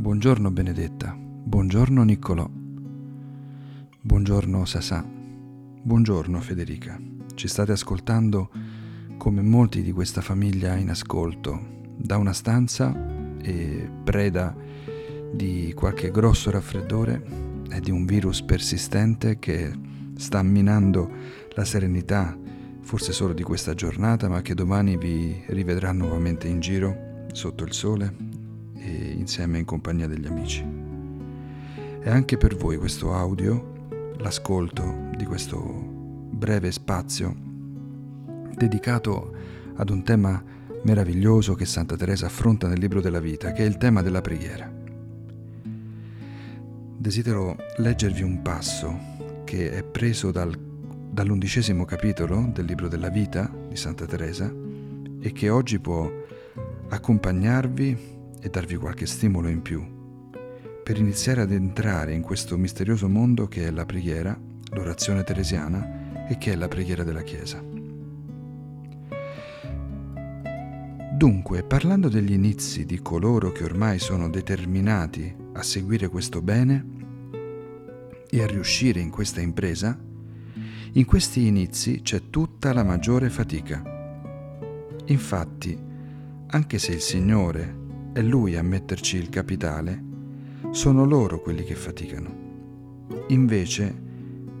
Buongiorno Benedetta, buongiorno Niccolò, buongiorno Sasà, buongiorno Federica. Ci state ascoltando come molti di questa famiglia in ascolto, da una stanza e preda di qualche grosso raffreddore e di un virus persistente che sta minando la serenità, forse solo di questa giornata, ma che domani vi rivedrà nuovamente in giro sotto il sole e insieme in compagnia degli amici. E anche per voi questo audio, l'ascolto di questo breve spazio dedicato ad un tema meraviglioso che Santa Teresa affronta nel libro della vita, che è il tema della preghiera. Desidero leggervi un passo che è preso dal, dall'undicesimo capitolo del libro della vita di Santa Teresa e che oggi può accompagnarvi e darvi qualche stimolo in più per iniziare ad entrare in questo misterioso mondo che è la preghiera, l'orazione teresiana e che è la preghiera della Chiesa. Dunque, parlando degli inizi di coloro che ormai sono determinati a seguire questo bene e a riuscire in questa impresa, in questi inizi c'è tutta la maggiore fatica. Infatti, anche se il Signore è lui a metterci il capitale, sono loro quelli che faticano. Invece,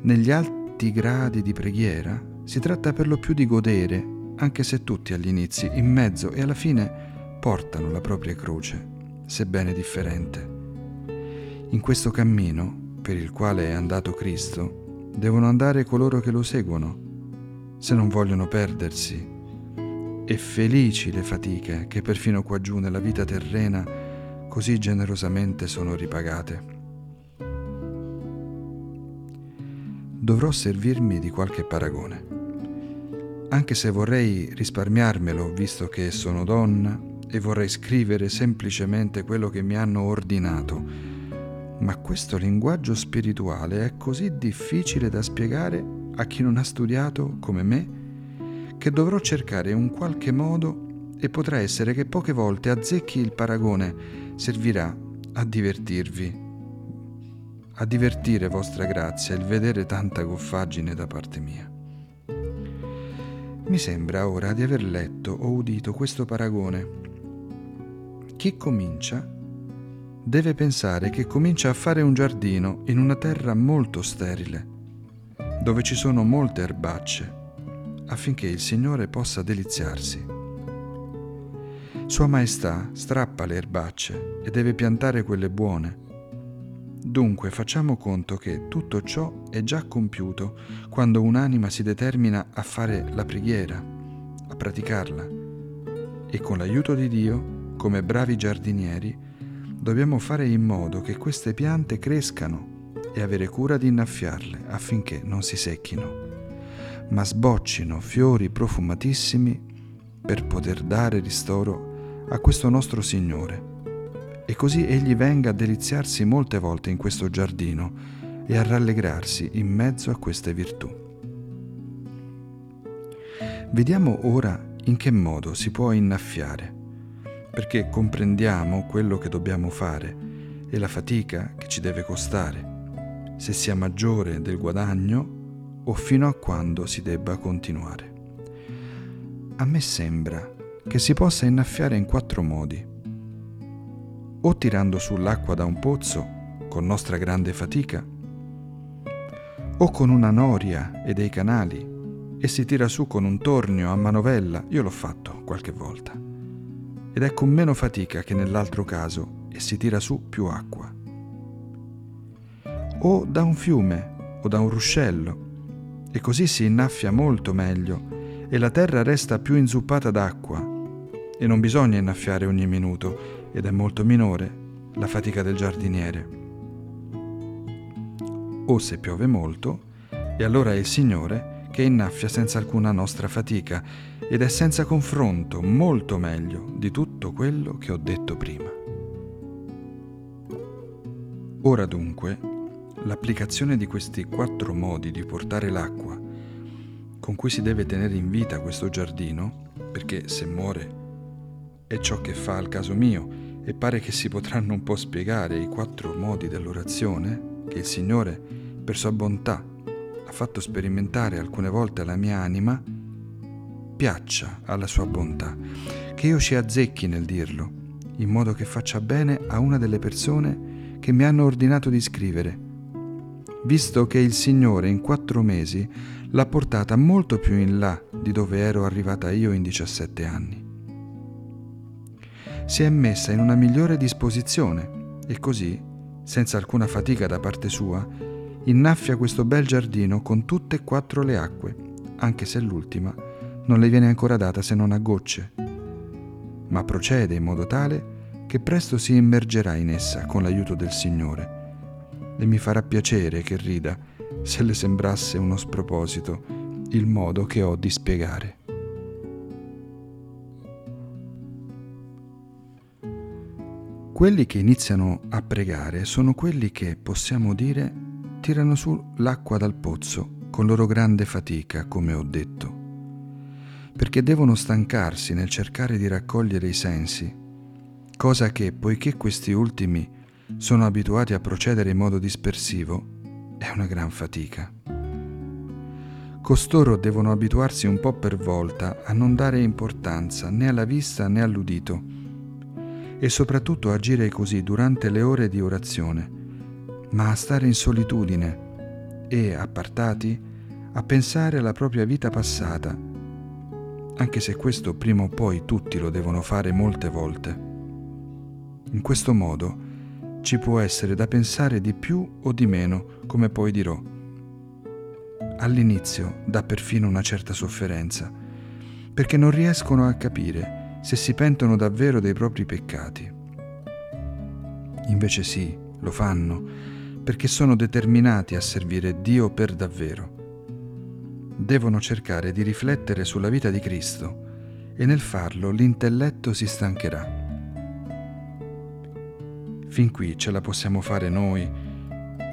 negli alti gradi di preghiera si tratta per lo più di godere, anche se tutti agli inizi, in mezzo e alla fine portano la propria croce, sebbene differente. In questo cammino, per il quale è andato Cristo, devono andare coloro che lo seguono, se non vogliono perdersi e felici le fatiche che perfino qua giù nella vita terrena così generosamente sono ripagate. Dovrò servirmi di qualche paragone, anche se vorrei risparmiarmelo visto che sono donna e vorrei scrivere semplicemente quello che mi hanno ordinato, ma questo linguaggio spirituale è così difficile da spiegare a chi non ha studiato come me che dovrò cercare un qualche modo e potrà essere che poche volte azzecchi il paragone servirà a divertirvi, a divertire vostra grazia il vedere tanta goffaggine da parte mia. Mi sembra ora di aver letto o udito questo paragone. Chi comincia deve pensare che comincia a fare un giardino in una terra molto sterile, dove ci sono molte erbacce affinché il Signore possa deliziarsi. Sua Maestà strappa le erbacce e deve piantare quelle buone. Dunque facciamo conto che tutto ciò è già compiuto quando un'anima si determina a fare la preghiera, a praticarla. E con l'aiuto di Dio, come bravi giardinieri, dobbiamo fare in modo che queste piante crescano e avere cura di innaffiarle affinché non si secchino ma sboccino fiori profumatissimi per poter dare ristoro a questo nostro Signore. E così egli venga a deliziarsi molte volte in questo giardino e a rallegrarsi in mezzo a queste virtù. Vediamo ora in che modo si può innaffiare, perché comprendiamo quello che dobbiamo fare e la fatica che ci deve costare, se sia maggiore del guadagno o fino a quando si debba continuare. A me sembra che si possa innaffiare in quattro modi. O tirando sull'acqua da un pozzo con nostra grande fatica, o con una noria e dei canali e si tira su con un tornio a manovella, io l'ho fatto qualche volta, ed è con meno fatica che nell'altro caso e si tira su più acqua. O da un fiume o da un ruscello e così si innaffia molto meglio e la terra resta più inzuppata d'acqua e non bisogna innaffiare ogni minuto ed è molto minore la fatica del giardiniere. O se piove molto, e allora è il Signore che innaffia senza alcuna nostra fatica ed è senza confronto molto meglio di tutto quello che ho detto prima. Ora dunque L'applicazione di questi quattro modi di portare l'acqua con cui si deve tenere in vita questo giardino, perché se muore è ciò che fa al caso mio e pare che si potranno un po' spiegare i quattro modi dell'orazione che il Signore, per sua bontà, ha fatto sperimentare alcune volte alla mia anima, piaccia alla sua bontà, che io ci azzecchi nel dirlo, in modo che faccia bene a una delle persone che mi hanno ordinato di scrivere, visto che il Signore in quattro mesi l'ha portata molto più in là di dove ero arrivata io in 17 anni. Si è messa in una migliore disposizione e così, senza alcuna fatica da parte sua, innaffia questo bel giardino con tutte e quattro le acque, anche se l'ultima non le viene ancora data se non a gocce, ma procede in modo tale che presto si immergerà in essa con l'aiuto del Signore e mi farà piacere che rida se le sembrasse uno sproposito il modo che ho di spiegare. Quelli che iniziano a pregare sono quelli che, possiamo dire, tirano su l'acqua dal pozzo con loro grande fatica, come ho detto, perché devono stancarsi nel cercare di raccogliere i sensi, cosa che, poiché questi ultimi sono abituati a procedere in modo dispersivo, è una gran fatica. Costoro devono abituarsi un po' per volta a non dare importanza né alla vista né all'udito, e soprattutto agire così durante le ore di orazione, ma a stare in solitudine e, appartati, a pensare alla propria vita passata, anche se questo prima o poi tutti lo devono fare molte volte. In questo modo ci può essere da pensare di più o di meno, come poi dirò. All'inizio dà perfino una certa sofferenza, perché non riescono a capire se si pentono davvero dei propri peccati. Invece sì, lo fanno, perché sono determinati a servire Dio per davvero. Devono cercare di riflettere sulla vita di Cristo e nel farlo l'intelletto si stancherà. Fin qui ce la possiamo fare noi,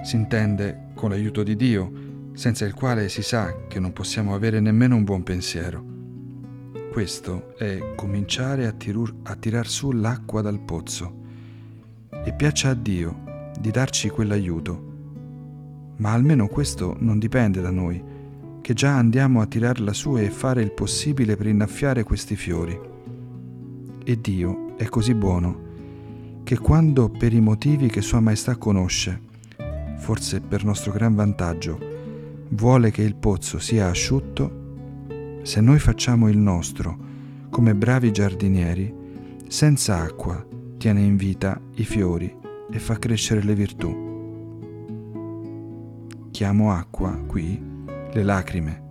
si intende con l'aiuto di Dio, senza il quale si sa che non possiamo avere nemmeno un buon pensiero questo è cominciare a, tirur, a tirar su l'acqua dal pozzo e piaccia a Dio di darci quell'aiuto. Ma almeno questo non dipende da noi, che già andiamo a tirarla su e fare il possibile per innaffiare questi fiori. E Dio è così buono che quando per i motivi che Sua Maestà conosce, forse per nostro gran vantaggio, vuole che il pozzo sia asciutto, se noi facciamo il nostro come bravi giardinieri, senza acqua tiene in vita i fiori e fa crescere le virtù. Chiamo acqua qui le lacrime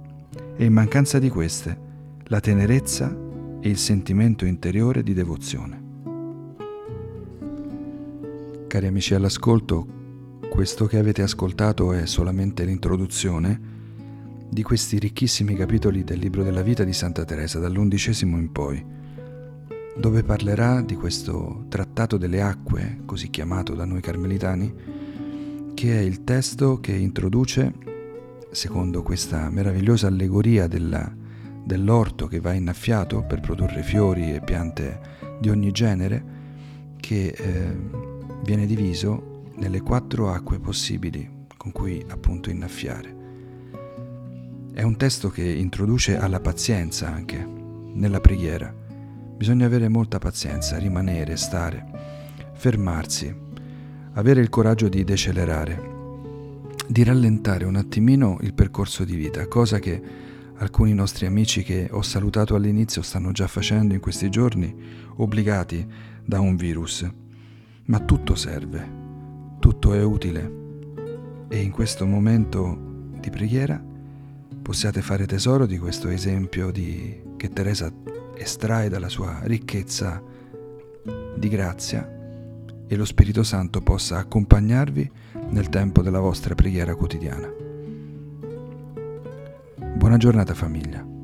e in mancanza di queste la tenerezza e il sentimento interiore di devozione. Cari amici all'ascolto, questo che avete ascoltato è solamente l'introduzione di questi ricchissimi capitoli del libro della vita di Santa Teresa, dall'undicesimo in poi, dove parlerà di questo trattato delle acque, così chiamato da noi carmelitani, che è il testo che introduce, secondo questa meravigliosa allegoria della, dell'orto che va innaffiato per produrre fiori e piante di ogni genere, che eh, viene diviso nelle quattro acque possibili con cui appunto innaffiare. È un testo che introduce alla pazienza anche, nella preghiera. Bisogna avere molta pazienza, rimanere, stare, fermarsi, avere il coraggio di decelerare, di rallentare un attimino il percorso di vita, cosa che alcuni nostri amici che ho salutato all'inizio stanno già facendo in questi giorni, obbligati da un virus. Ma tutto serve, tutto è utile e in questo momento di preghiera possiate fare tesoro di questo esempio di, che Teresa estrae dalla sua ricchezza di grazia e lo Spirito Santo possa accompagnarvi nel tempo della vostra preghiera quotidiana. Buona giornata famiglia.